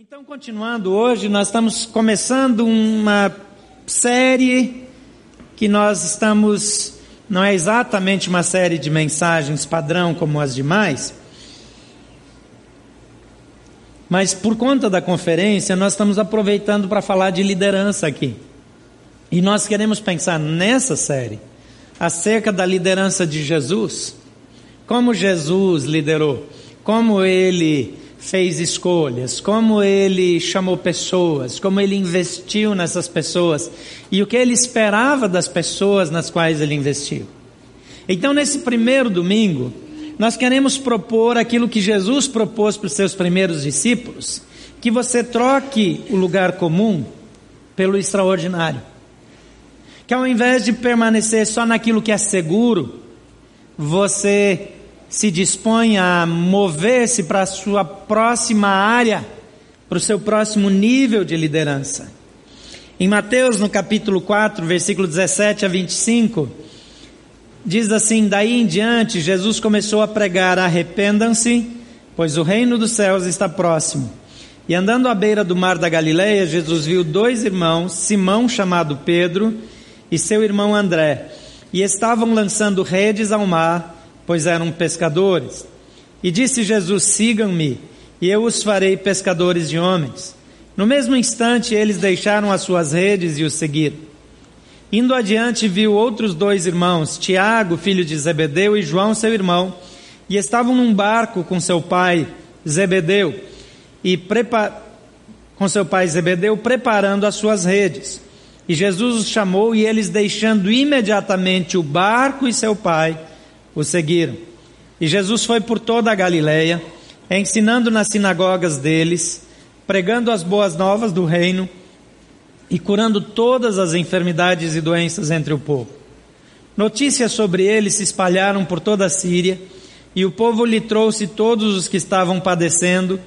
Então, continuando hoje, nós estamos começando uma série que nós estamos, não é exatamente uma série de mensagens padrão como as demais, mas por conta da conferência, nós estamos aproveitando para falar de liderança aqui. E nós queremos pensar nessa série acerca da liderança de Jesus, como Jesus liderou, como ele fez escolhas, como ele chamou pessoas, como ele investiu nessas pessoas e o que ele esperava das pessoas nas quais ele investiu. Então, nesse primeiro domingo, nós queremos propor aquilo que Jesus propôs para os seus primeiros discípulos, que você troque o lugar comum pelo extraordinário. Que ao invés de permanecer só naquilo que é seguro, você se dispõe a mover-se para a sua próxima área, para o seu próximo nível de liderança. Em Mateus, no capítulo 4, versículo 17 a 25, diz assim: Daí em diante, Jesus começou a pregar: arrependam-se, pois o reino dos céus está próximo. E andando à beira do mar da Galileia, Jesus viu dois irmãos, Simão, chamado Pedro, e seu irmão André, e estavam lançando redes ao mar pois eram pescadores. E disse Jesus: Sigam-me, e eu os farei pescadores de homens. No mesmo instante, eles deixaram as suas redes e o seguiram. Indo adiante, viu outros dois irmãos, Tiago, filho de Zebedeu, e João, seu irmão, e estavam num barco com seu pai Zebedeu, e com seu pai Zebedeu, preparando as suas redes. E Jesus os chamou, e eles, deixando imediatamente o barco e seu pai, o seguiram. E Jesus foi por toda a Galiléia, ensinando nas sinagogas deles, pregando as boas novas do reino e curando todas as enfermidades e doenças entre o povo. Notícias sobre ele se espalharam por toda a Síria, e o povo lhe trouxe todos os que estavam padecendo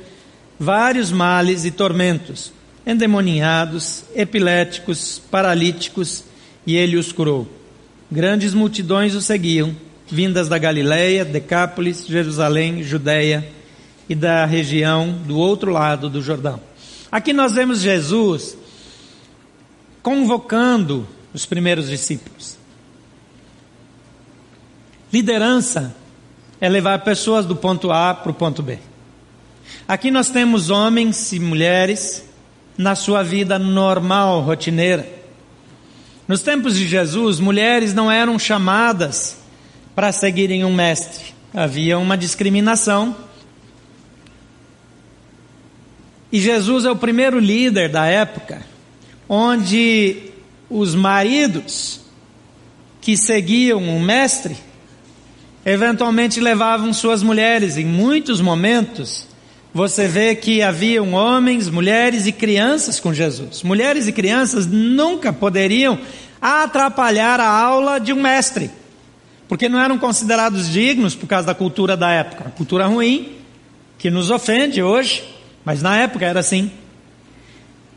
vários males e tormentos, endemoninhados, epiléticos, paralíticos, e ele os curou. Grandes multidões o seguiam vindas da Galiléia, Decápolis, Jerusalém, Judéia e da região do outro lado do Jordão. Aqui nós vemos Jesus convocando os primeiros discípulos. Liderança é levar pessoas do ponto A para o ponto B. Aqui nós temos homens e mulheres na sua vida normal, rotineira. Nos tempos de Jesus, mulheres não eram chamadas para seguirem um mestre. Havia uma discriminação. E Jesus é o primeiro líder da época onde os maridos que seguiam um mestre eventualmente levavam suas mulheres. Em muitos momentos, você vê que haviam homens, mulheres e crianças com Jesus. Mulheres e crianças nunca poderiam atrapalhar a aula de um mestre porque não eram considerados dignos por causa da cultura da época. cultura ruim, que nos ofende hoje, mas na época era assim.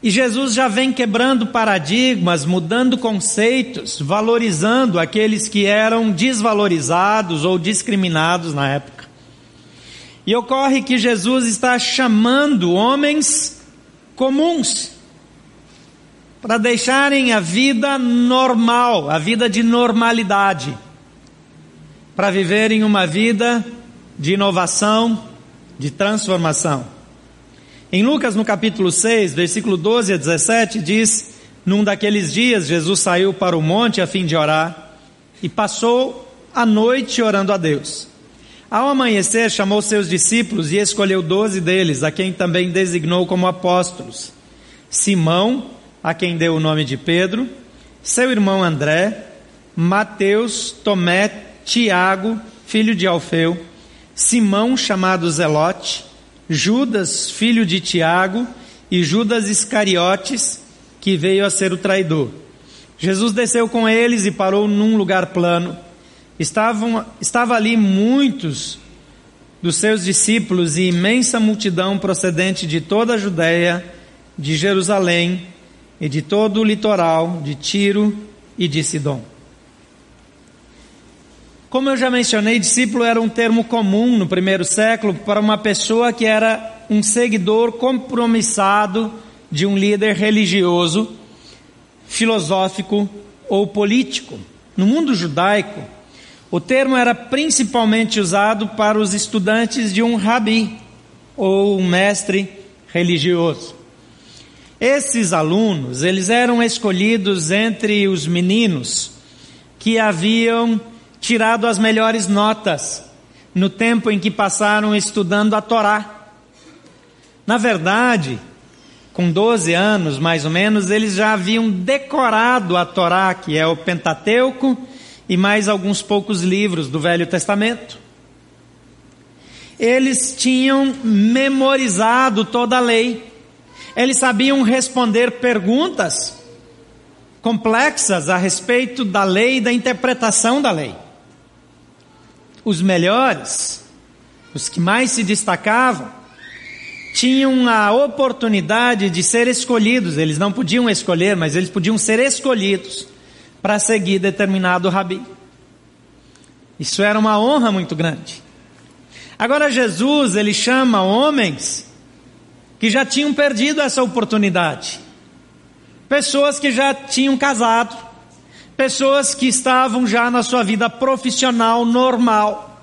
E Jesus já vem quebrando paradigmas, mudando conceitos, valorizando aqueles que eram desvalorizados ou discriminados na época. E ocorre que Jesus está chamando homens comuns para deixarem a vida normal, a vida de normalidade para viverem uma vida de inovação, de transformação. Em Lucas, no capítulo 6, versículo 12 a 17, diz: Num daqueles dias, Jesus saiu para o monte a fim de orar e passou a noite orando a Deus. Ao amanhecer, chamou seus discípulos e escolheu doze deles, a quem também designou como apóstolos: Simão, a quem deu o nome de Pedro, seu irmão André, Mateus, Tomé, Tiago, filho de Alfeu, Simão, chamado Zelote, Judas, filho de Tiago, e Judas Iscariotes, que veio a ser o traidor. Jesus desceu com eles e parou num lugar plano. Estavam, estava ali muitos dos seus discípulos e imensa multidão procedente de toda a Judéia, de Jerusalém e de todo o litoral, de Tiro e de Sidom. Como eu já mencionei, discípulo era um termo comum no primeiro século para uma pessoa que era um seguidor compromissado de um líder religioso, filosófico ou político. No mundo judaico, o termo era principalmente usado para os estudantes de um rabi ou um mestre religioso. Esses alunos, eles eram escolhidos entre os meninos que haviam tirado as melhores notas no tempo em que passaram estudando a Torá. Na verdade, com 12 anos mais ou menos, eles já haviam decorado a Torá, que é o Pentateuco, e mais alguns poucos livros do Velho Testamento. Eles tinham memorizado toda a lei. Eles sabiam responder perguntas complexas a respeito da lei e da interpretação da lei. Os melhores, os que mais se destacavam, tinham a oportunidade de ser escolhidos. Eles não podiam escolher, mas eles podiam ser escolhidos para seguir determinado rabi. Isso era uma honra muito grande. Agora Jesus, ele chama homens que já tinham perdido essa oportunidade. Pessoas que já tinham casado, pessoas que estavam já na sua vida profissional normal,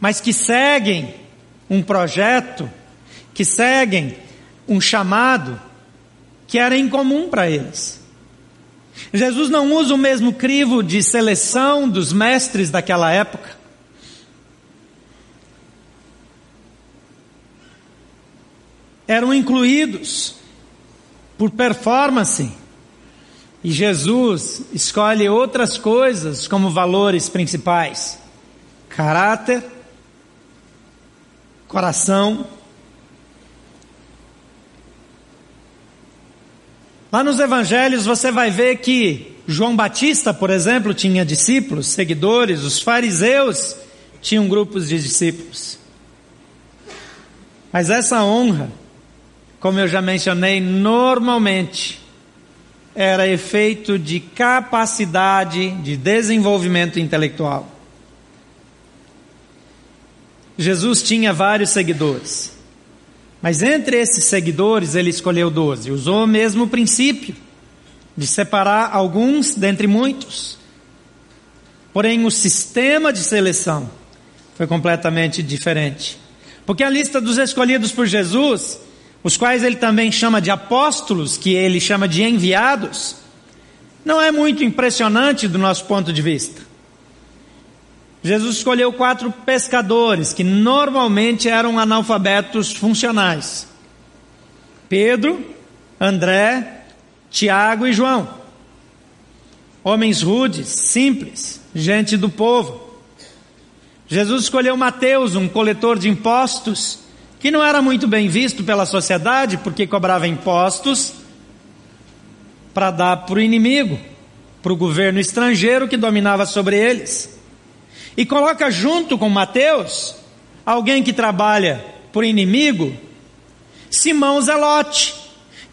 mas que seguem um projeto, que seguem um chamado que era incomum para eles. Jesus não usa o mesmo crivo de seleção dos mestres daquela época. Eram incluídos por performance. E Jesus escolhe outras coisas como valores principais: caráter, coração, Lá nos evangelhos você vai ver que João Batista, por exemplo, tinha discípulos, seguidores, os fariseus tinham grupos de discípulos. Mas essa honra, como eu já mencionei, normalmente era efeito de capacidade de desenvolvimento intelectual. Jesus tinha vários seguidores. Mas entre esses seguidores ele escolheu doze. Usou o mesmo princípio de separar alguns dentre muitos. Porém, o sistema de seleção foi completamente diferente. Porque a lista dos escolhidos por Jesus, os quais ele também chama de apóstolos, que ele chama de enviados, não é muito impressionante do nosso ponto de vista. Jesus escolheu quatro pescadores que normalmente eram analfabetos funcionais: Pedro, André, Tiago e João. Homens rudes, simples, gente do povo. Jesus escolheu Mateus, um coletor de impostos, que não era muito bem visto pela sociedade porque cobrava impostos para dar para o inimigo, para o governo estrangeiro que dominava sobre eles. E coloca junto com Mateus alguém que trabalha por inimigo, Simão Zelote,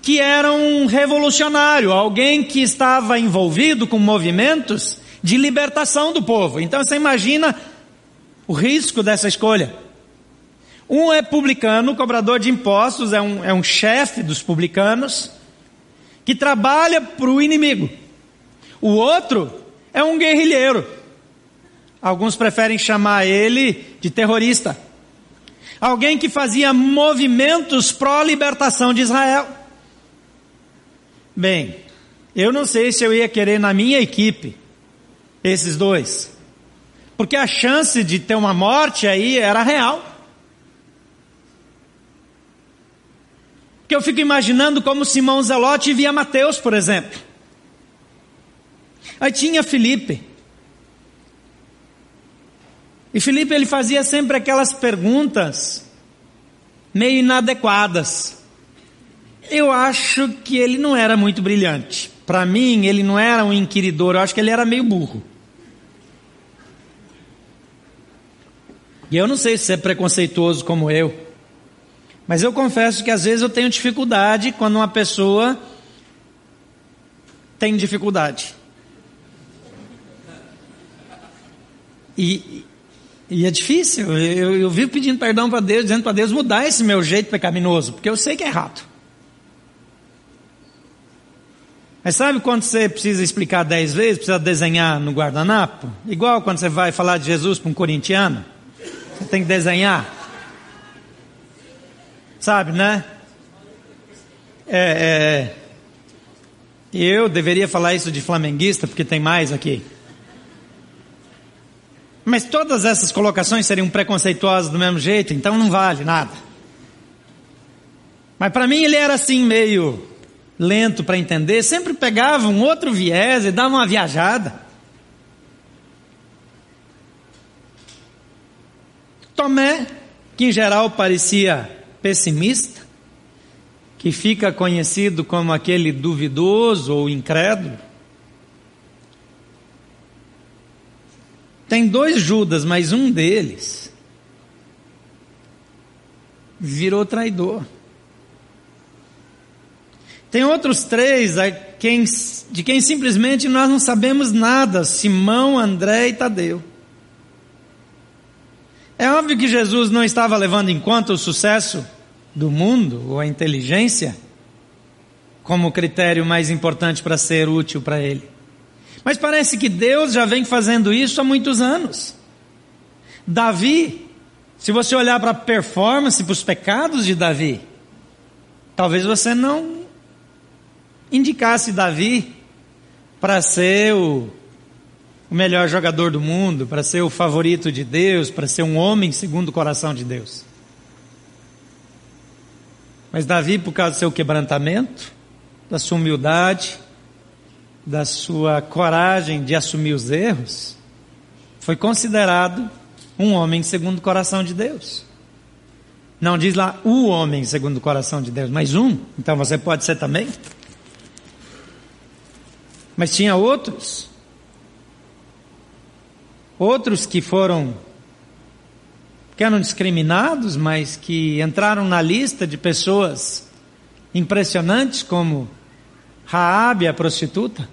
que era um revolucionário, alguém que estava envolvido com movimentos de libertação do povo. Então você imagina o risco dessa escolha. Um é publicano, cobrador de impostos, é um, é um chefe dos publicanos, que trabalha para o inimigo. O outro é um guerrilheiro, Alguns preferem chamar ele de terrorista. Alguém que fazia movimentos pró-libertação de Israel. Bem, eu não sei se eu ia querer na minha equipe esses dois. Porque a chance de ter uma morte aí era real. Porque eu fico imaginando como Simão Zelote via Mateus, por exemplo. Aí tinha Felipe. E Felipe ele fazia sempre aquelas perguntas meio inadequadas. Eu acho que ele não era muito brilhante. Para mim, ele não era um inquiridor, eu acho que ele era meio burro. E eu não sei se é preconceituoso como eu, mas eu confesso que às vezes eu tenho dificuldade quando uma pessoa tem dificuldade. E, E é difícil. Eu, eu vivo pedindo perdão para Deus, dizendo para Deus mudar esse meu jeito pecaminoso, porque eu sei que é errado. Mas sabe quando você precisa explicar dez vezes, precisa desenhar no guardanapo? Igual quando você vai falar de Jesus para um corintiano. Você tem que desenhar. Sabe, né? É, é, eu deveria falar isso de flamenguista, porque tem mais aqui. Mas todas essas colocações seriam preconceituosas do mesmo jeito, então não vale nada. Mas para mim ele era assim, meio lento para entender, sempre pegava um outro viés e dava uma viajada. Tomé, que em geral parecia pessimista, que fica conhecido como aquele duvidoso ou incrédulo. Tem dois Judas, mas um deles virou traidor. Tem outros três quem, de quem simplesmente nós não sabemos nada: Simão, André e Tadeu. É óbvio que Jesus não estava levando em conta o sucesso do mundo ou a inteligência como critério mais importante para ser útil para ele. Mas parece que Deus já vem fazendo isso há muitos anos. Davi, se você olhar para a performance, para os pecados de Davi, talvez você não indicasse Davi para ser o, o melhor jogador do mundo, para ser o favorito de Deus, para ser um homem segundo o coração de Deus. Mas Davi, por causa do seu quebrantamento, da sua humildade, da sua coragem de assumir os erros, foi considerado um homem segundo o coração de Deus. Não diz lá o homem segundo o coração de Deus, mas um. Então você pode ser também. Mas tinha outros. Outros que foram que eram discriminados, mas que entraram na lista de pessoas impressionantes como Raabe, a prostituta.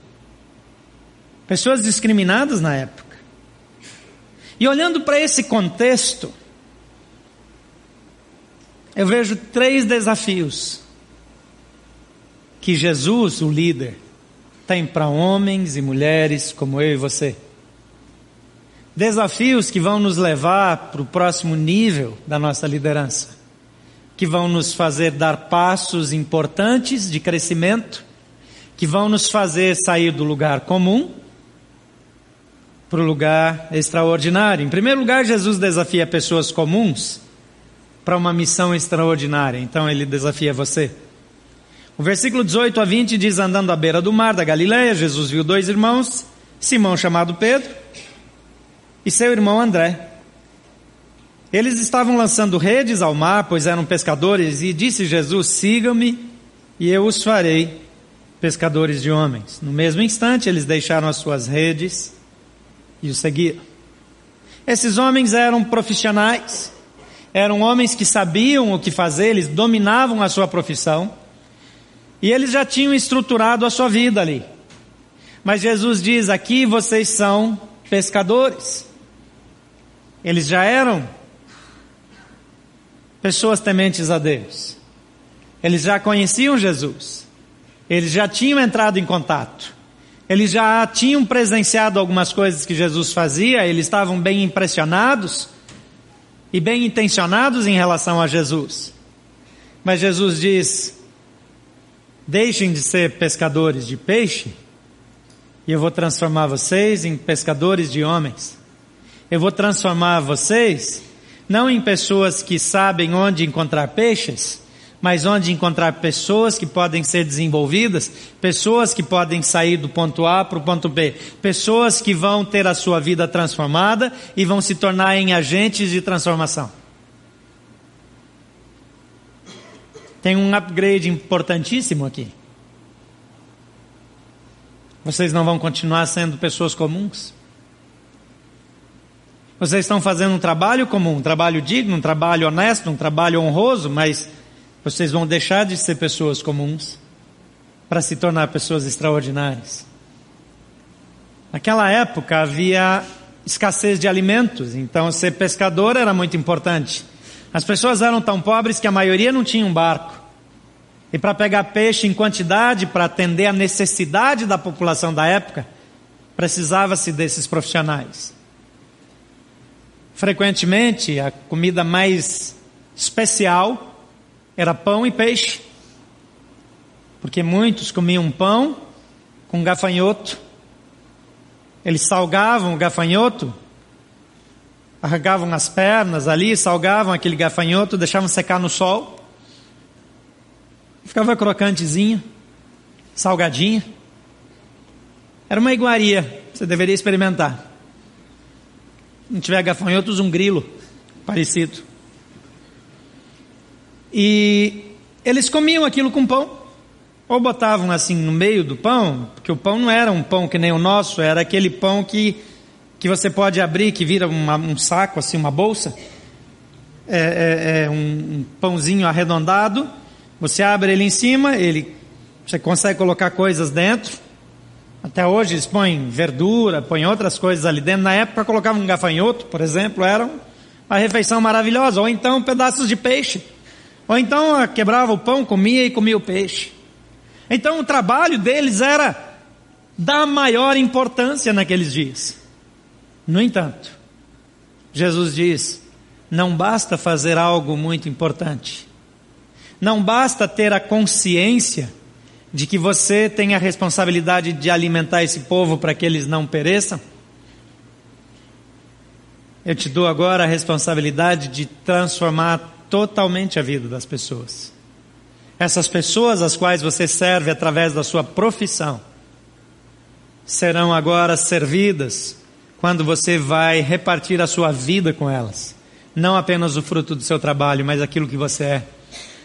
Pessoas discriminadas na época. E olhando para esse contexto, eu vejo três desafios que Jesus, o líder, tem para homens e mulheres como eu e você. Desafios que vão nos levar para o próximo nível da nossa liderança, que vão nos fazer dar passos importantes de crescimento, que vão nos fazer sair do lugar comum para o lugar extraordinário. Em primeiro lugar, Jesus desafia pessoas comuns para uma missão extraordinária. Então ele desafia você. O versículo 18 a 20 diz: Andando à beira do mar da Galileia, Jesus viu dois irmãos, Simão chamado Pedro e seu irmão André. Eles estavam lançando redes ao mar, pois eram pescadores, e disse Jesus: Sigam-me, e eu os farei pescadores de homens. No mesmo instante, eles deixaram as suas redes e o seguiram. Esses homens eram profissionais, eram homens que sabiam o que fazer, eles dominavam a sua profissão, e eles já tinham estruturado a sua vida ali. Mas Jesus diz: aqui vocês são pescadores. Eles já eram pessoas tementes a Deus. Eles já conheciam Jesus. Eles já tinham entrado em contato. Eles já tinham presenciado algumas coisas que Jesus fazia, eles estavam bem impressionados e bem intencionados em relação a Jesus. Mas Jesus diz: deixem de ser pescadores de peixe, e eu vou transformar vocês em pescadores de homens. Eu vou transformar vocês não em pessoas que sabem onde encontrar peixes, mas onde encontrar pessoas que podem ser desenvolvidas, pessoas que podem sair do ponto A para o ponto B, pessoas que vão ter a sua vida transformada e vão se tornar em agentes de transformação. Tem um upgrade importantíssimo aqui. Vocês não vão continuar sendo pessoas comuns? Vocês estão fazendo um trabalho comum, um trabalho digno, um trabalho honesto, um trabalho honroso, mas vocês vão deixar de ser pessoas comuns para se tornar pessoas extraordinárias. Naquela época havia escassez de alimentos, então ser pescador era muito importante. As pessoas eram tão pobres que a maioria não tinha um barco. E para pegar peixe em quantidade, para atender a necessidade da população da época, precisava-se desses profissionais. Frequentemente, a comida mais especial era pão e peixe. Porque muitos comiam pão com gafanhoto eles salgavam o gafanhoto, arrancavam as pernas ali, salgavam aquele gafanhoto, deixavam secar no sol. Ficava crocantezinho, salgadinho. Era uma iguaria, você deveria experimentar. Não tiver gafanhoto, usa um grilo parecido. E eles comiam aquilo com pão. Ou botavam assim no meio do pão, porque o pão não era um pão que nem o nosso, era aquele pão que, que você pode abrir, que vira uma, um saco, assim, uma bolsa. É, é, é um, um, pãozinho arredondado, você abre ele em cima, ele, você consegue colocar coisas dentro. Até hoje eles põem verdura, põem outras coisas ali dentro. Na época colocavam um gafanhoto, por exemplo, era uma refeição maravilhosa. Ou então pedaços de peixe. Ou então quebrava o pão, comia e comia o peixe. Então o trabalho deles era da maior importância naqueles dias. No entanto, Jesus diz: não basta fazer algo muito importante, não basta ter a consciência de que você tem a responsabilidade de alimentar esse povo para que eles não pereçam. Eu te dou agora a responsabilidade de transformar totalmente a vida das pessoas. Essas pessoas às quais você serve através da sua profissão serão agora servidas quando você vai repartir a sua vida com elas. Não apenas o fruto do seu trabalho, mas aquilo que você é.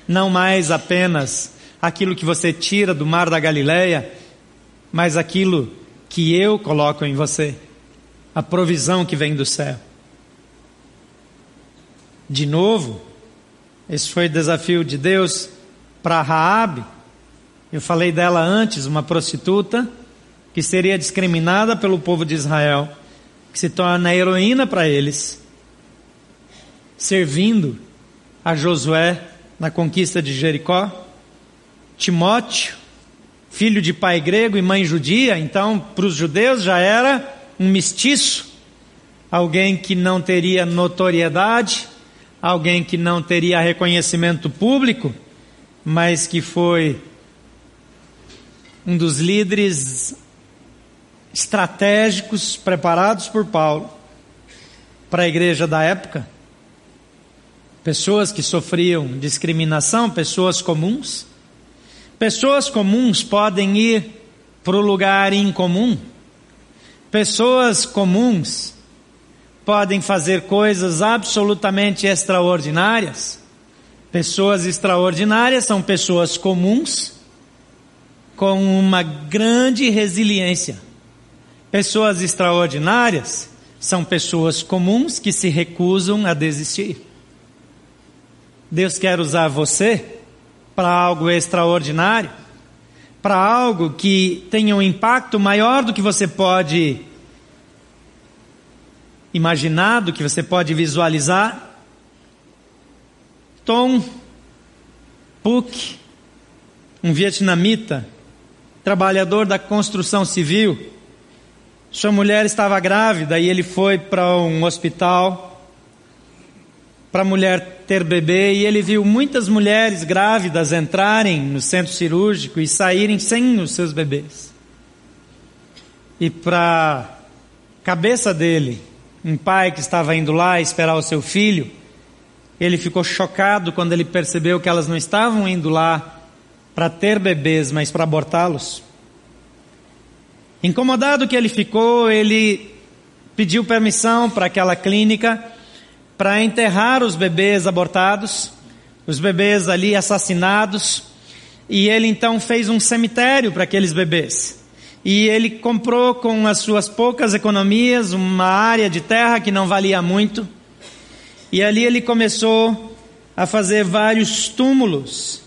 Não mais apenas aquilo que você tira do mar da Galileia, mas aquilo que eu coloco em você. A provisão que vem do céu. De novo, esse foi o desafio de Deus para Raabe, eu falei dela antes, uma prostituta que seria discriminada pelo povo de Israel, que se torna heroína para eles, servindo a Josué na conquista de Jericó. Timóteo, filho de pai grego e mãe judia, então para os judeus já era um mestiço, alguém que não teria notoriedade, alguém que não teria reconhecimento público mas que foi um dos líderes estratégicos preparados por Paulo para a igreja da época. Pessoas que sofriam discriminação, pessoas comuns. Pessoas comuns podem ir para o lugar incomum. Pessoas comuns podem fazer coisas absolutamente extraordinárias. Pessoas extraordinárias são pessoas comuns com uma grande resiliência. Pessoas extraordinárias são pessoas comuns que se recusam a desistir. Deus quer usar você para algo extraordinário, para algo que tenha um impacto maior do que você pode imaginar, do que você pode visualizar. Tom Puk, um vietnamita, trabalhador da construção civil, sua mulher estava grávida e ele foi para um hospital para a mulher ter bebê e ele viu muitas mulheres grávidas entrarem no centro cirúrgico e saírem sem os seus bebês. E para cabeça dele, um pai que estava indo lá esperar o seu filho, ele ficou chocado quando ele percebeu que elas não estavam indo lá para ter bebês, mas para abortá-los. Incomodado que ele ficou, ele pediu permissão para aquela clínica para enterrar os bebês abortados, os bebês ali assassinados, e ele então fez um cemitério para aqueles bebês. E ele comprou com as suas poucas economias uma área de terra que não valia muito e ali ele começou a fazer vários túmulos.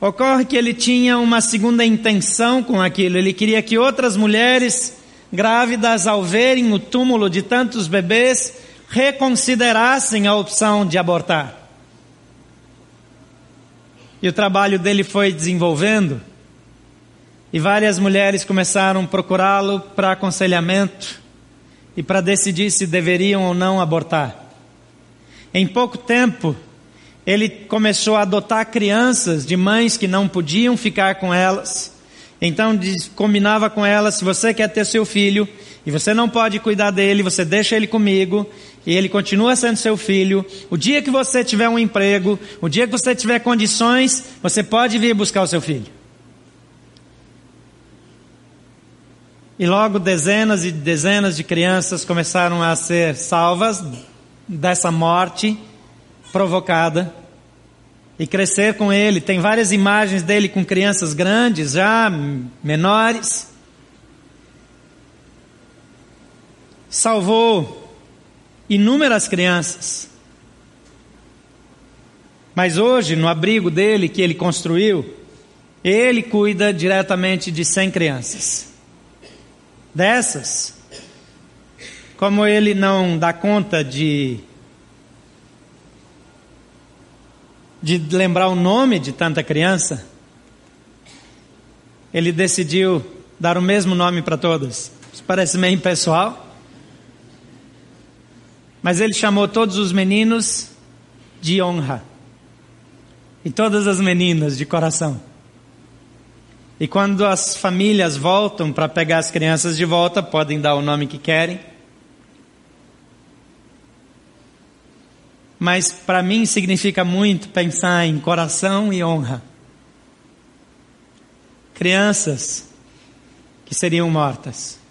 Ocorre que ele tinha uma segunda intenção com aquilo, ele queria que outras mulheres grávidas, ao verem o túmulo de tantos bebês, reconsiderassem a opção de abortar. E o trabalho dele foi desenvolvendo, e várias mulheres começaram a procurá-lo para aconselhamento e para decidir se deveriam ou não abortar. Em pouco tempo, ele começou a adotar crianças de mães que não podiam ficar com elas. Então combinava com elas: se você quer ter seu filho e você não pode cuidar dele, você deixa ele comigo e ele continua sendo seu filho. O dia que você tiver um emprego, o dia que você tiver condições, você pode vir buscar o seu filho. E logo dezenas e dezenas de crianças começaram a ser salvas dessa morte provocada e crescer com ele. Tem várias imagens dele com crianças grandes, já menores. Salvou inúmeras crianças. Mas hoje, no abrigo dele que ele construiu, ele cuida diretamente de 100 crianças. Dessas, como ele não dá conta de de lembrar o nome de tanta criança, ele decidiu dar o mesmo nome para todas. Isso parece meio impessoal. Mas ele chamou todos os meninos de honra. E todas as meninas de coração. E quando as famílias voltam para pegar as crianças de volta, podem dar o nome que querem. mas para mim significa muito pensar em coração e honra. Crianças que seriam mortas.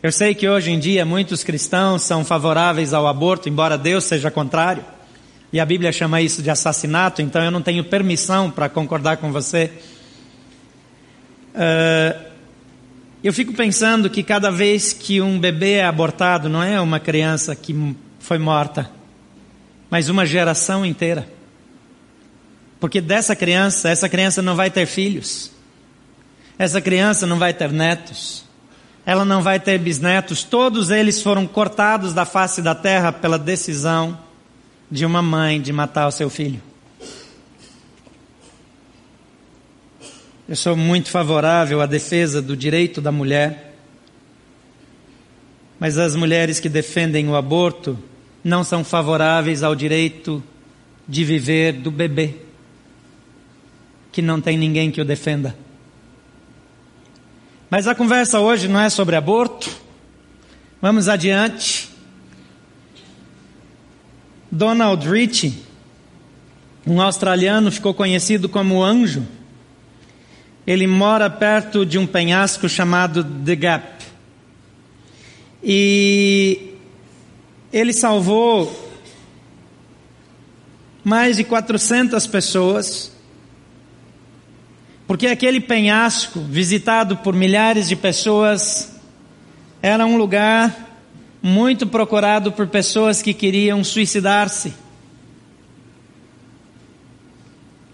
Eu sei que hoje em dia muitos cristãos são favoráveis ao aborto, embora Deus seja contrário. E a Bíblia chama isso de assassinato, então eu não tenho permissão para concordar com você. Uh, eu fico pensando que cada vez que um bebê é abortado, não é uma criança que foi morta, mas uma geração inteira. Porque dessa criança, essa criança não vai ter filhos, essa criança não vai ter netos, ela não vai ter bisnetos, todos eles foram cortados da face da terra pela decisão de uma mãe de matar o seu filho. Eu sou muito favorável à defesa do direito da mulher, mas as mulheres que defendem o aborto não são favoráveis ao direito de viver do bebê, que não tem ninguém que o defenda. Mas a conversa hoje não é sobre aborto. Vamos adiante. Donald Ritchie, um australiano, ficou conhecido como Anjo. Ele mora perto de um penhasco chamado The Gap. E ele salvou mais de 400 pessoas, porque aquele penhasco, visitado por milhares de pessoas, era um lugar muito procurado por pessoas que queriam suicidar-se.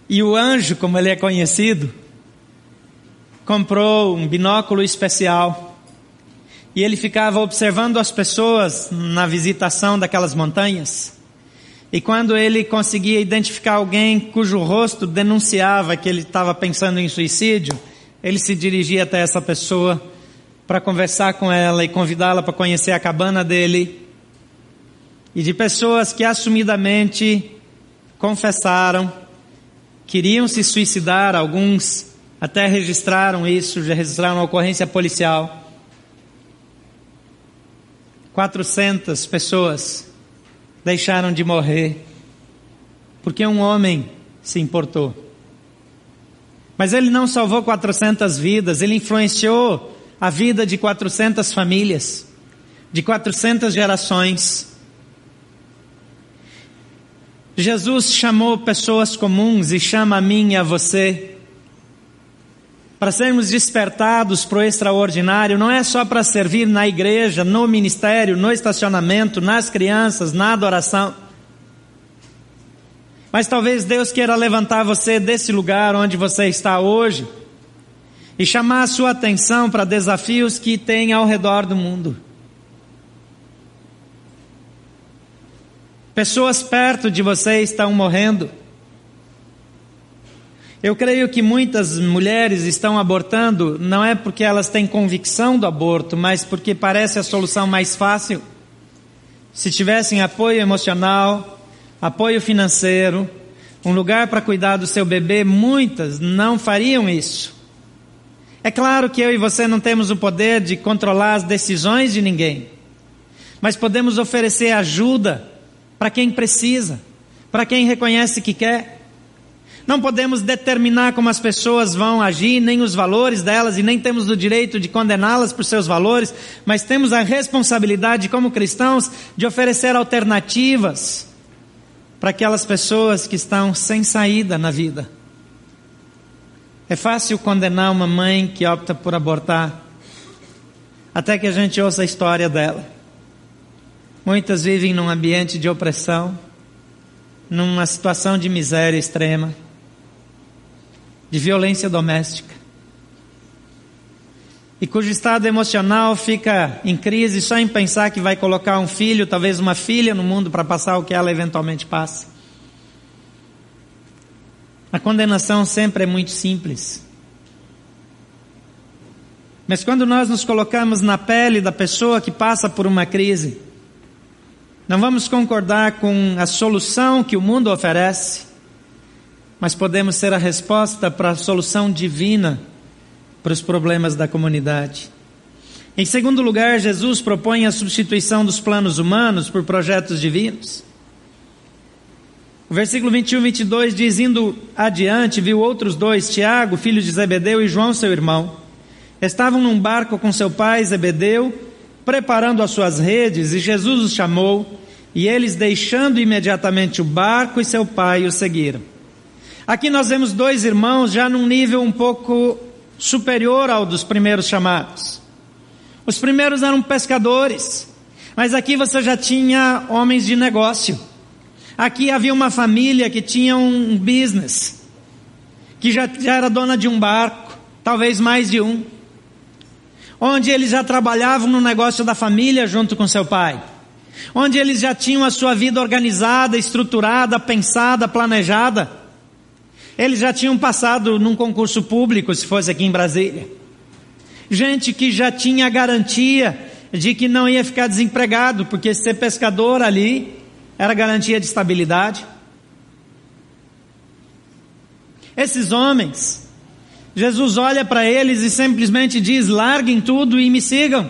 E o anjo, como ele é conhecido, comprou um binóculo especial e ele ficava observando as pessoas na visitação daquelas montanhas. E quando ele conseguia identificar alguém cujo rosto denunciava que ele estava pensando em suicídio, ele se dirigia até essa pessoa para conversar com ela e convidá-la para conhecer a cabana dele. E de pessoas que assumidamente confessaram, queriam se suicidar, alguns até registraram isso, já registraram uma ocorrência policial. 400 pessoas deixaram de morrer porque um homem se importou. Mas ele não salvou 400 vidas, ele influenciou a vida de 400 famílias, de 400 gerações. Jesus chamou pessoas comuns e chama a mim e a você para sermos despertados para o extraordinário, não é só para servir na igreja, no ministério, no estacionamento, nas crianças, na adoração. Mas talvez Deus queira levantar você desse lugar onde você está hoje e chamar a sua atenção para desafios que tem ao redor do mundo. Pessoas perto de você estão morrendo. Eu creio que muitas mulheres estão abortando não é porque elas têm convicção do aborto, mas porque parece a solução mais fácil. Se tivessem apoio emocional, apoio financeiro, um lugar para cuidar do seu bebê, muitas não fariam isso. É claro que eu e você não temos o poder de controlar as decisões de ninguém, mas podemos oferecer ajuda para quem precisa, para quem reconhece que quer. Não podemos determinar como as pessoas vão agir, nem os valores delas, e nem temos o direito de condená-las por seus valores, mas temos a responsabilidade, como cristãos, de oferecer alternativas para aquelas pessoas que estão sem saída na vida. É fácil condenar uma mãe que opta por abortar, até que a gente ouça a história dela. Muitas vivem num ambiente de opressão, numa situação de miséria extrema, de violência doméstica, e cujo estado emocional fica em crise só em pensar que vai colocar um filho, talvez uma filha no mundo para passar o que ela eventualmente passa. A condenação sempre é muito simples. Mas quando nós nos colocamos na pele da pessoa que passa por uma crise, não vamos concordar com a solução que o mundo oferece, mas podemos ser a resposta para a solução divina para os problemas da comunidade. Em segundo lugar, Jesus propõe a substituição dos planos humanos por projetos divinos. O versículo 21 e 22 diz: Indo adiante, viu outros dois, Tiago, filho de Zebedeu, e João, seu irmão. Estavam num barco com seu pai Zebedeu preparando as suas redes, e Jesus os chamou, e eles, deixando imediatamente o barco e seu pai, o seguiram. Aqui nós vemos dois irmãos já num nível um pouco superior ao dos primeiros chamados. Os primeiros eram pescadores, mas aqui você já tinha homens de negócio. Aqui havia uma família que tinha um business, que já, já era dona de um barco, talvez mais de um onde eles já trabalhavam no negócio da família junto com seu pai, onde eles já tinham a sua vida organizada, estruturada, pensada, planejada. Eles já tinham passado num concurso público, se fosse aqui em Brasília. Gente que já tinha garantia de que não ia ficar desempregado, porque ser pescador ali era garantia de estabilidade. Esses homens Jesus olha para eles e simplesmente diz: larguem tudo e me sigam.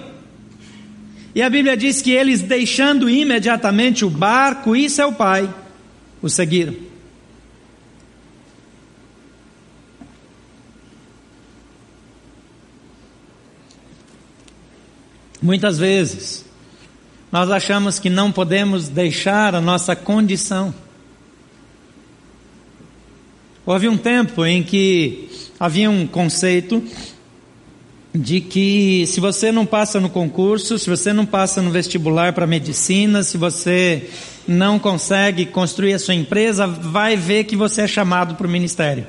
E a Bíblia diz que eles, deixando imediatamente o barco e seu pai, o seguiram. Muitas vezes, nós achamos que não podemos deixar a nossa condição. Houve um tempo em que havia um conceito de que se você não passa no concurso, se você não passa no vestibular para medicina, se você não consegue construir a sua empresa, vai ver que você é chamado para o ministério.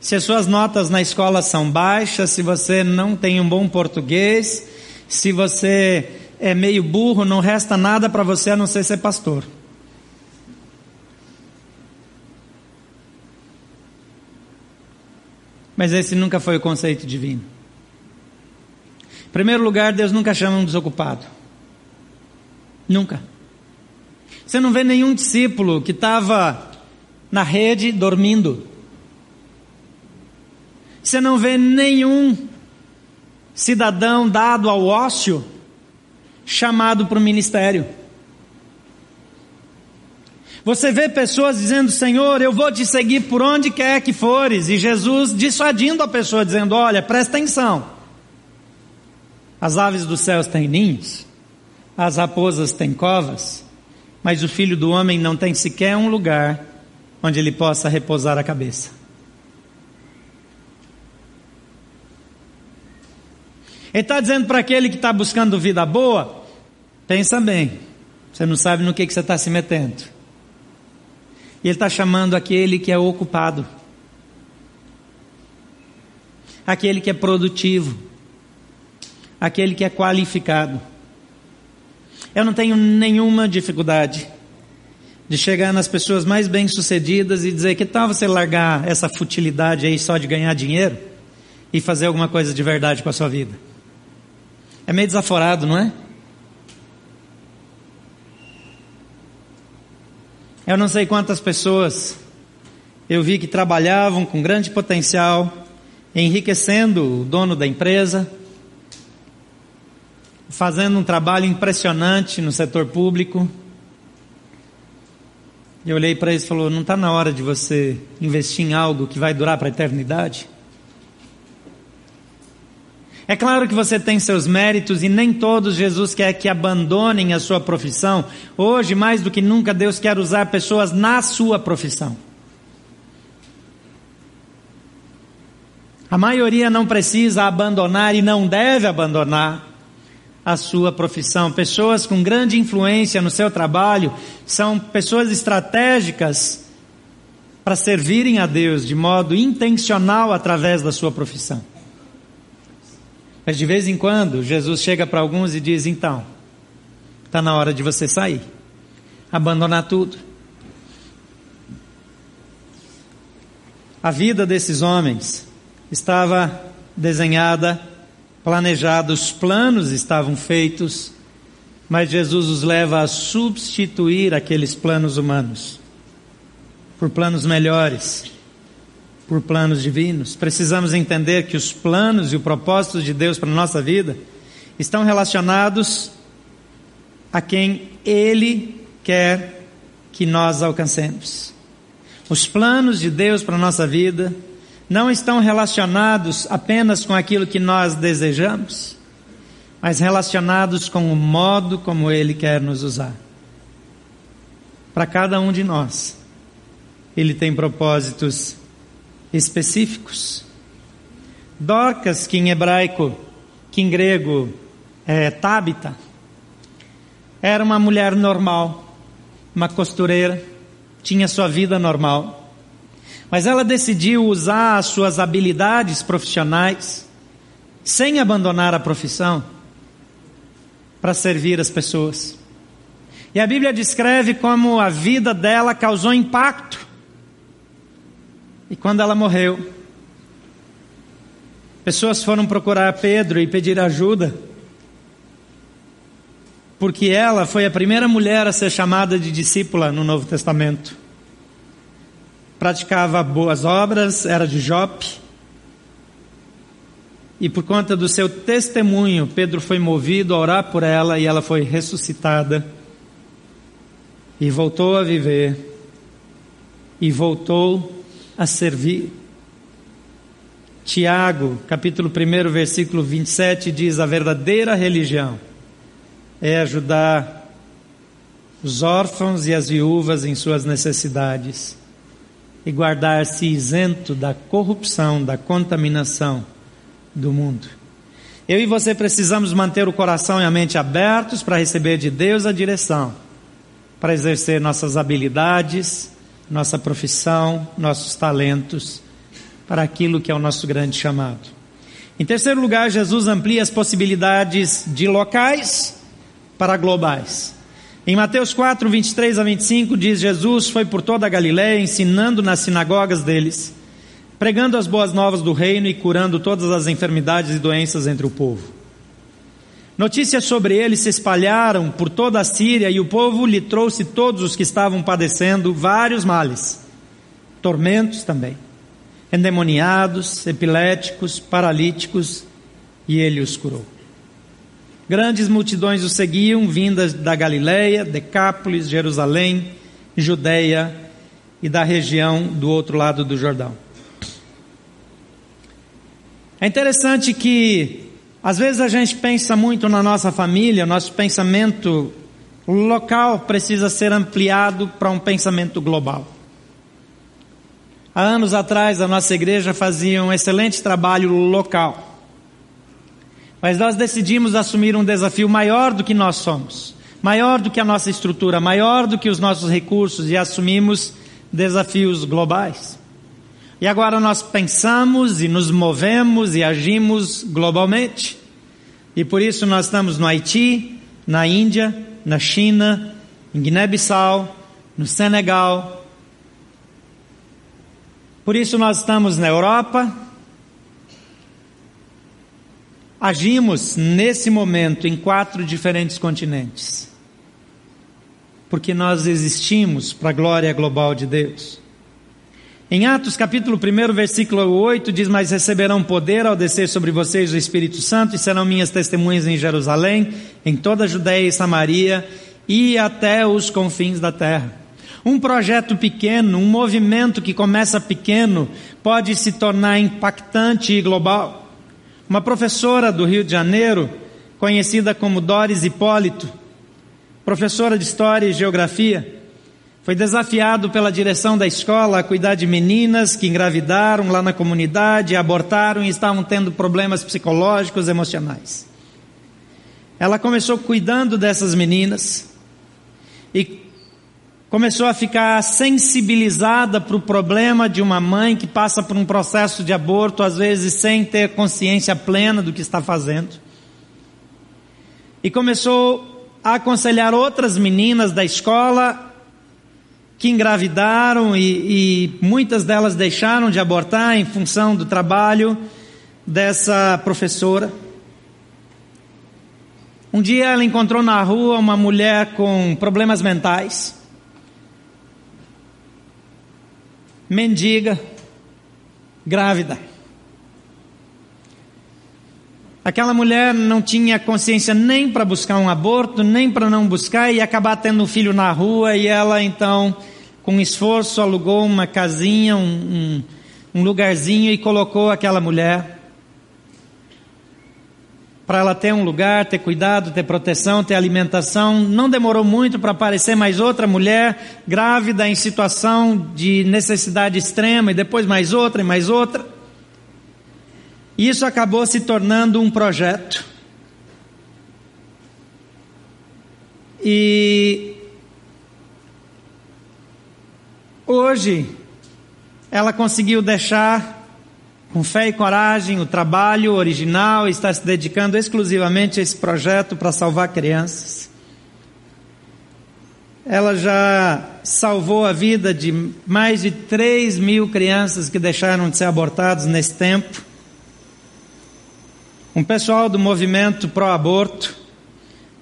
Se as suas notas na escola são baixas, se você não tem um bom português, se você é meio burro, não resta nada para você a não ser ser pastor. Mas esse nunca foi o conceito divino. Em primeiro lugar, Deus nunca chama um desocupado. Nunca. Você não vê nenhum discípulo que estava na rede dormindo. Você não vê nenhum cidadão dado ao ócio chamado para o ministério. Você vê pessoas dizendo, Senhor, eu vou te seguir por onde quer que fores, e Jesus dissuadindo a pessoa, dizendo: Olha, presta atenção. As aves dos céus têm ninhos, as raposas têm covas, mas o filho do homem não tem sequer um lugar onde ele possa repousar a cabeça. Ele está dizendo para aquele que está buscando vida boa: pensa bem, você não sabe no que, que você está se metendo. E ele está chamando aquele que é ocupado. aquele que é produtivo, aquele que é qualificado. Eu não tenho nenhuma dificuldade de chegar nas pessoas mais bem-sucedidas e dizer: que tal você largar essa futilidade aí só de ganhar dinheiro e fazer alguma coisa de verdade com a sua vida? É meio desaforado, não é? Eu não sei quantas pessoas eu vi que trabalhavam com grande potencial, enriquecendo o dono da empresa, fazendo um trabalho impressionante no setor público. Eu olhei para eles e falou: não está na hora de você investir em algo que vai durar para a eternidade? É claro que você tem seus méritos e nem todos Jesus quer que abandonem a sua profissão. Hoje, mais do que nunca, Deus quer usar pessoas na sua profissão. A maioria não precisa abandonar e não deve abandonar a sua profissão. Pessoas com grande influência no seu trabalho são pessoas estratégicas para servirem a Deus de modo intencional através da sua profissão. Mas de vez em quando, Jesus chega para alguns e diz: então, está na hora de você sair, abandonar tudo. A vida desses homens estava desenhada, planejada, os planos estavam feitos, mas Jesus os leva a substituir aqueles planos humanos por planos melhores por planos divinos. Precisamos entender que os planos e o propósito de Deus para a nossa vida estão relacionados a quem Ele quer que nós alcancemos. Os planos de Deus para a nossa vida não estão relacionados apenas com aquilo que nós desejamos, mas relacionados com o modo como Ele quer nos usar. Para cada um de nós, Ele tem propósitos específicos. Dorcas, que em hebraico, que em grego é Tabita, era uma mulher normal, uma costureira, tinha sua vida normal. Mas ela decidiu usar as suas habilidades profissionais, sem abandonar a profissão, para servir as pessoas. E a Bíblia descreve como a vida dela causou impacto e quando ela morreu, pessoas foram procurar Pedro e pedir ajuda, porque ela foi a primeira mulher a ser chamada de discípula no Novo Testamento. Praticava boas obras, era de Jope, e por conta do seu testemunho, Pedro foi movido a orar por ela e ela foi ressuscitada e voltou a viver e voltou a servir. Tiago, capítulo 1, versículo 27 diz: A verdadeira religião é ajudar os órfãos e as viúvas em suas necessidades e guardar-se isento da corrupção, da contaminação do mundo. Eu e você precisamos manter o coração e a mente abertos para receber de Deus a direção, para exercer nossas habilidades, nossa profissão, nossos talentos para aquilo que é o nosso grande chamado. Em terceiro lugar, Jesus amplia as possibilidades de locais para globais. Em Mateus 4, 23 a 25, diz: Jesus foi por toda a Galiléia ensinando nas sinagogas deles, pregando as boas novas do reino e curando todas as enfermidades e doenças entre o povo. Notícias sobre ele se espalharam por toda a Síria e o povo lhe trouxe todos os que estavam padecendo vários males, tormentos também, endemoniados, epiléticos, paralíticos, e ele os curou. Grandes multidões o seguiam, vindas da Galiléia, Decápolis, Jerusalém, Judeia e da região do outro lado do Jordão. É interessante que às vezes a gente pensa muito na nossa família, nosso pensamento local precisa ser ampliado para um pensamento global. Há anos atrás a nossa igreja fazia um excelente trabalho local. Mas nós decidimos assumir um desafio maior do que nós somos, maior do que a nossa estrutura, maior do que os nossos recursos e assumimos desafios globais. E agora nós pensamos e nos movemos e agimos globalmente. E por isso nós estamos no Haiti, na Índia, na China, em Guiné-Bissau, no Senegal. Por isso nós estamos na Europa. Agimos nesse momento em quatro diferentes continentes. Porque nós existimos para a glória global de Deus. Em Atos capítulo 1, versículo 8, diz: Mas receberão poder ao descer sobre vocês o Espírito Santo, e serão minhas testemunhas em Jerusalém, em toda a Judéia e Samaria, e até os confins da terra. Um projeto pequeno, um movimento que começa pequeno, pode se tornar impactante e global. Uma professora do Rio de Janeiro, conhecida como Doris Hipólito, professora de História e Geografia, foi desafiado pela direção da escola a cuidar de meninas que engravidaram lá na comunidade, abortaram e estavam tendo problemas psicológicos, emocionais. Ela começou cuidando dessas meninas e começou a ficar sensibilizada para o problema de uma mãe que passa por um processo de aborto, às vezes sem ter consciência plena do que está fazendo. E começou a aconselhar outras meninas da escola que engravidaram e, e muitas delas deixaram de abortar em função do trabalho dessa professora. Um dia ela encontrou na rua uma mulher com problemas mentais, mendiga, grávida. Aquela mulher não tinha consciência nem para buscar um aborto, nem para não buscar e acabar tendo um filho na rua, e ela então com esforço, alugou uma casinha, um, um, um lugarzinho e colocou aquela mulher para ela ter um lugar, ter cuidado, ter proteção, ter alimentação. Não demorou muito para aparecer mais outra mulher grávida em situação de necessidade extrema, e depois mais outra e mais outra. Isso acabou se tornando um projeto. E Hoje, ela conseguiu deixar com fé e coragem o trabalho original e está se dedicando exclusivamente a esse projeto para salvar crianças. Ela já salvou a vida de mais de 3 mil crianças que deixaram de ser abortadas nesse tempo. Um pessoal do movimento pró-aborto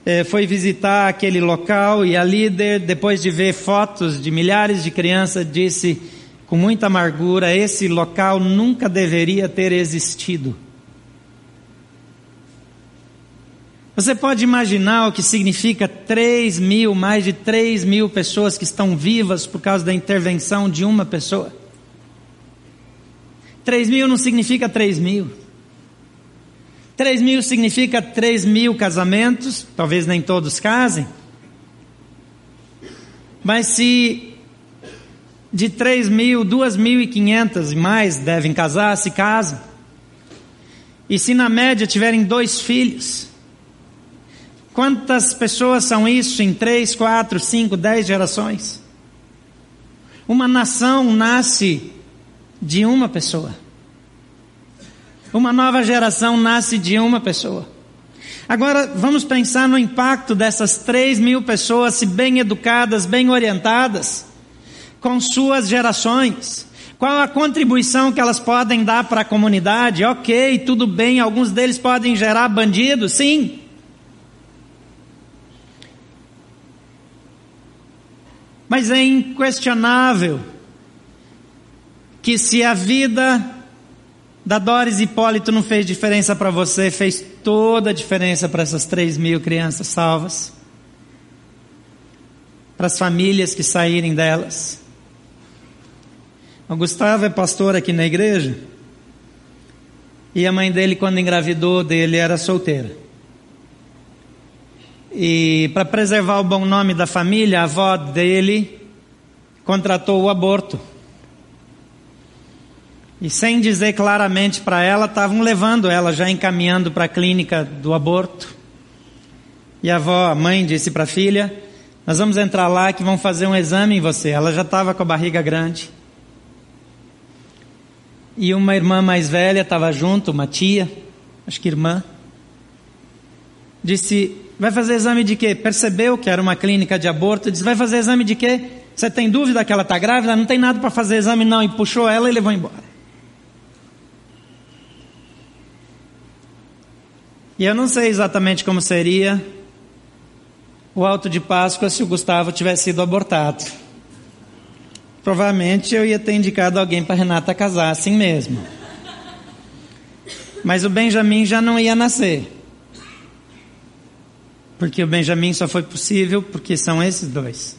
é, foi visitar aquele local e a líder, depois de ver fotos de milhares de crianças, disse com muita amargura: esse local nunca deveria ter existido. Você pode imaginar o que significa 3 mil, mais de 3 mil pessoas que estão vivas por causa da intervenção de uma pessoa? 3 mil não significa 3 mil. 3 mil significa 3 mil casamentos, talvez nem todos casem. Mas se de 3 mil, 2.500 e mais devem casar, se casam. E se na média tiverem dois filhos, quantas pessoas são isso em 3, 4, 5, 10 gerações? Uma nação nasce de uma pessoa. Uma nova geração nasce de uma pessoa. Agora, vamos pensar no impacto dessas 3 mil pessoas, se bem educadas, bem orientadas, com suas gerações. Qual a contribuição que elas podem dar para a comunidade? Ok, tudo bem, alguns deles podem gerar bandidos, sim. Mas é inquestionável que se a vida da Doris Hipólito não fez diferença para você, fez toda a diferença para essas 3 mil crianças salvas, para as famílias que saírem delas. O Gustavo é pastor aqui na igreja, e a mãe dele, quando engravidou dele, era solteira. E para preservar o bom nome da família, a avó dele contratou o aborto. E sem dizer claramente para ela, estavam levando ela, já encaminhando para a clínica do aborto. E a avó, a mãe, disse para a filha: Nós vamos entrar lá que vão fazer um exame em você. Ela já estava com a barriga grande. e uma irmã mais velha estava junto, uma tia, acho que irmã, disse: Vai fazer exame de quê? Percebeu que era uma clínica de aborto, disse: Vai fazer exame de quê? Você tem dúvida que ela está grávida? Não tem nada para fazer exame, não. E puxou ela e levou embora. E eu não sei exatamente como seria o alto de Páscoa se o Gustavo tivesse sido abortado. Provavelmente eu ia ter indicado alguém para Renata casar assim mesmo. Mas o Benjamin já não ia nascer. Porque o Benjamin só foi possível porque são esses dois.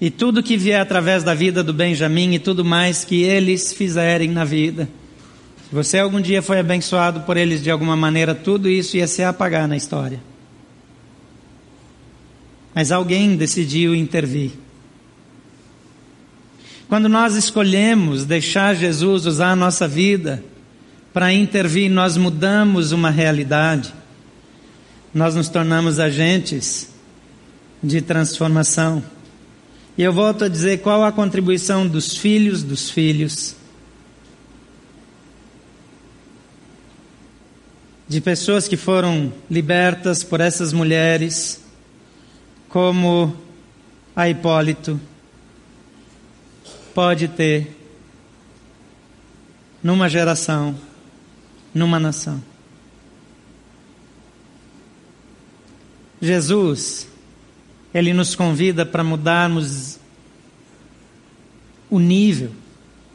E tudo que vier através da vida do Benjamin e tudo mais que eles fizerem na vida. Se você algum dia foi abençoado por eles de alguma maneira, tudo isso ia se apagar na história. Mas alguém decidiu intervir. Quando nós escolhemos deixar Jesus usar a nossa vida para intervir, nós mudamos uma realidade nós nos tornamos agentes de transformação. E eu volto a dizer qual a contribuição dos filhos dos filhos, de pessoas que foram libertas por essas mulheres, como a Hipólito, pode ter numa geração, numa nação. Jesus, ele nos convida para mudarmos o nível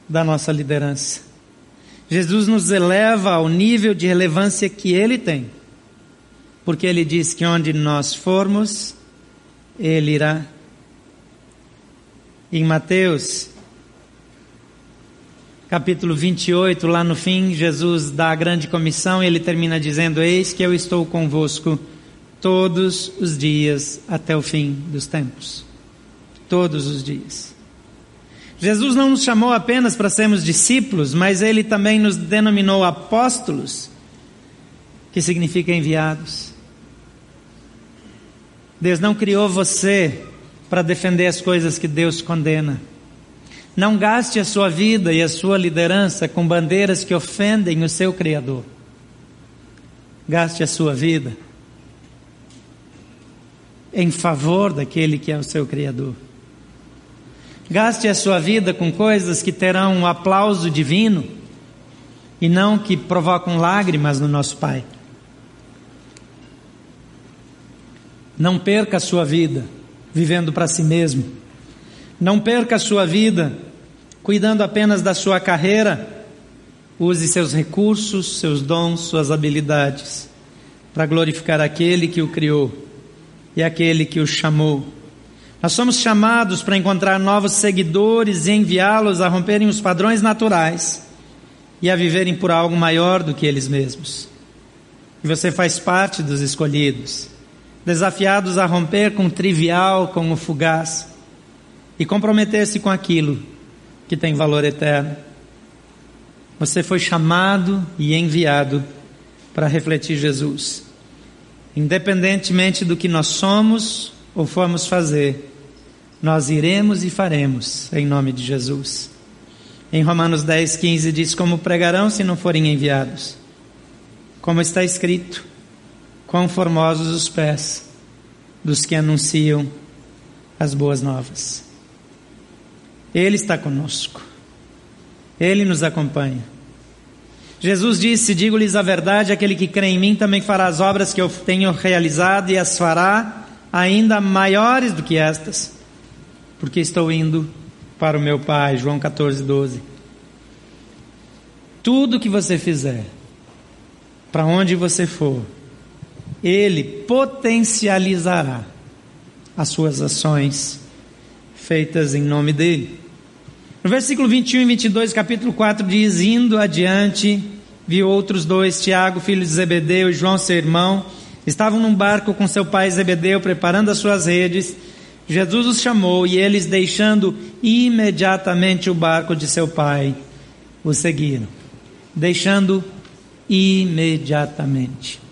da nossa liderança. Jesus nos eleva ao nível de relevância que ele tem. Porque ele diz que onde nós formos, ele irá. Em Mateus, capítulo 28, lá no fim, Jesus dá a grande comissão e ele termina dizendo: Eis que eu estou convosco todos os dias até o fim dos tempos. Todos os dias. Jesus não nos chamou apenas para sermos discípulos, mas ele também nos denominou apóstolos, que significa enviados. Deus não criou você para defender as coisas que Deus condena. Não gaste a sua vida e a sua liderança com bandeiras que ofendem o seu Criador. Gaste a sua vida em favor daquele que é o seu Criador. Gaste a sua vida com coisas que terão um aplauso divino e não que provocam lágrimas no nosso Pai. Não perca a sua vida vivendo para si mesmo. Não perca a sua vida cuidando apenas da sua carreira. Use seus recursos, seus dons, suas habilidades para glorificar aquele que o criou e aquele que o chamou. Nós somos chamados para encontrar novos seguidores e enviá-los a romperem os padrões naturais e a viverem por algo maior do que eles mesmos. E você faz parte dos escolhidos, desafiados a romper com o trivial, com o fugaz e comprometer-se com aquilo que tem valor eterno. Você foi chamado e enviado para refletir Jesus. Independentemente do que nós somos ou formos fazer, nós iremos e faremos em nome de Jesus. Em Romanos 10, 15 diz: Como pregarão se não forem enviados? Como está escrito: Quão formosos os pés dos que anunciam as boas novas. Ele está conosco, Ele nos acompanha. Jesus disse: Digo-lhes a verdade, aquele que crê em mim também fará as obras que eu tenho realizado e as fará ainda maiores do que estas, porque estou indo para o meu Pai. João 14, 12. Tudo que você fizer, para onde você for, Ele potencializará as suas ações feitas em nome dEle. No versículo 21 e 22, capítulo 4 diz: Indo adiante, viu outros dois, Tiago, filho de Zebedeu, e João, seu irmão, estavam num barco com seu pai Zebedeu, preparando as suas redes. Jesus os chamou e eles, deixando imediatamente o barco de seu pai, o seguiram. Deixando imediatamente.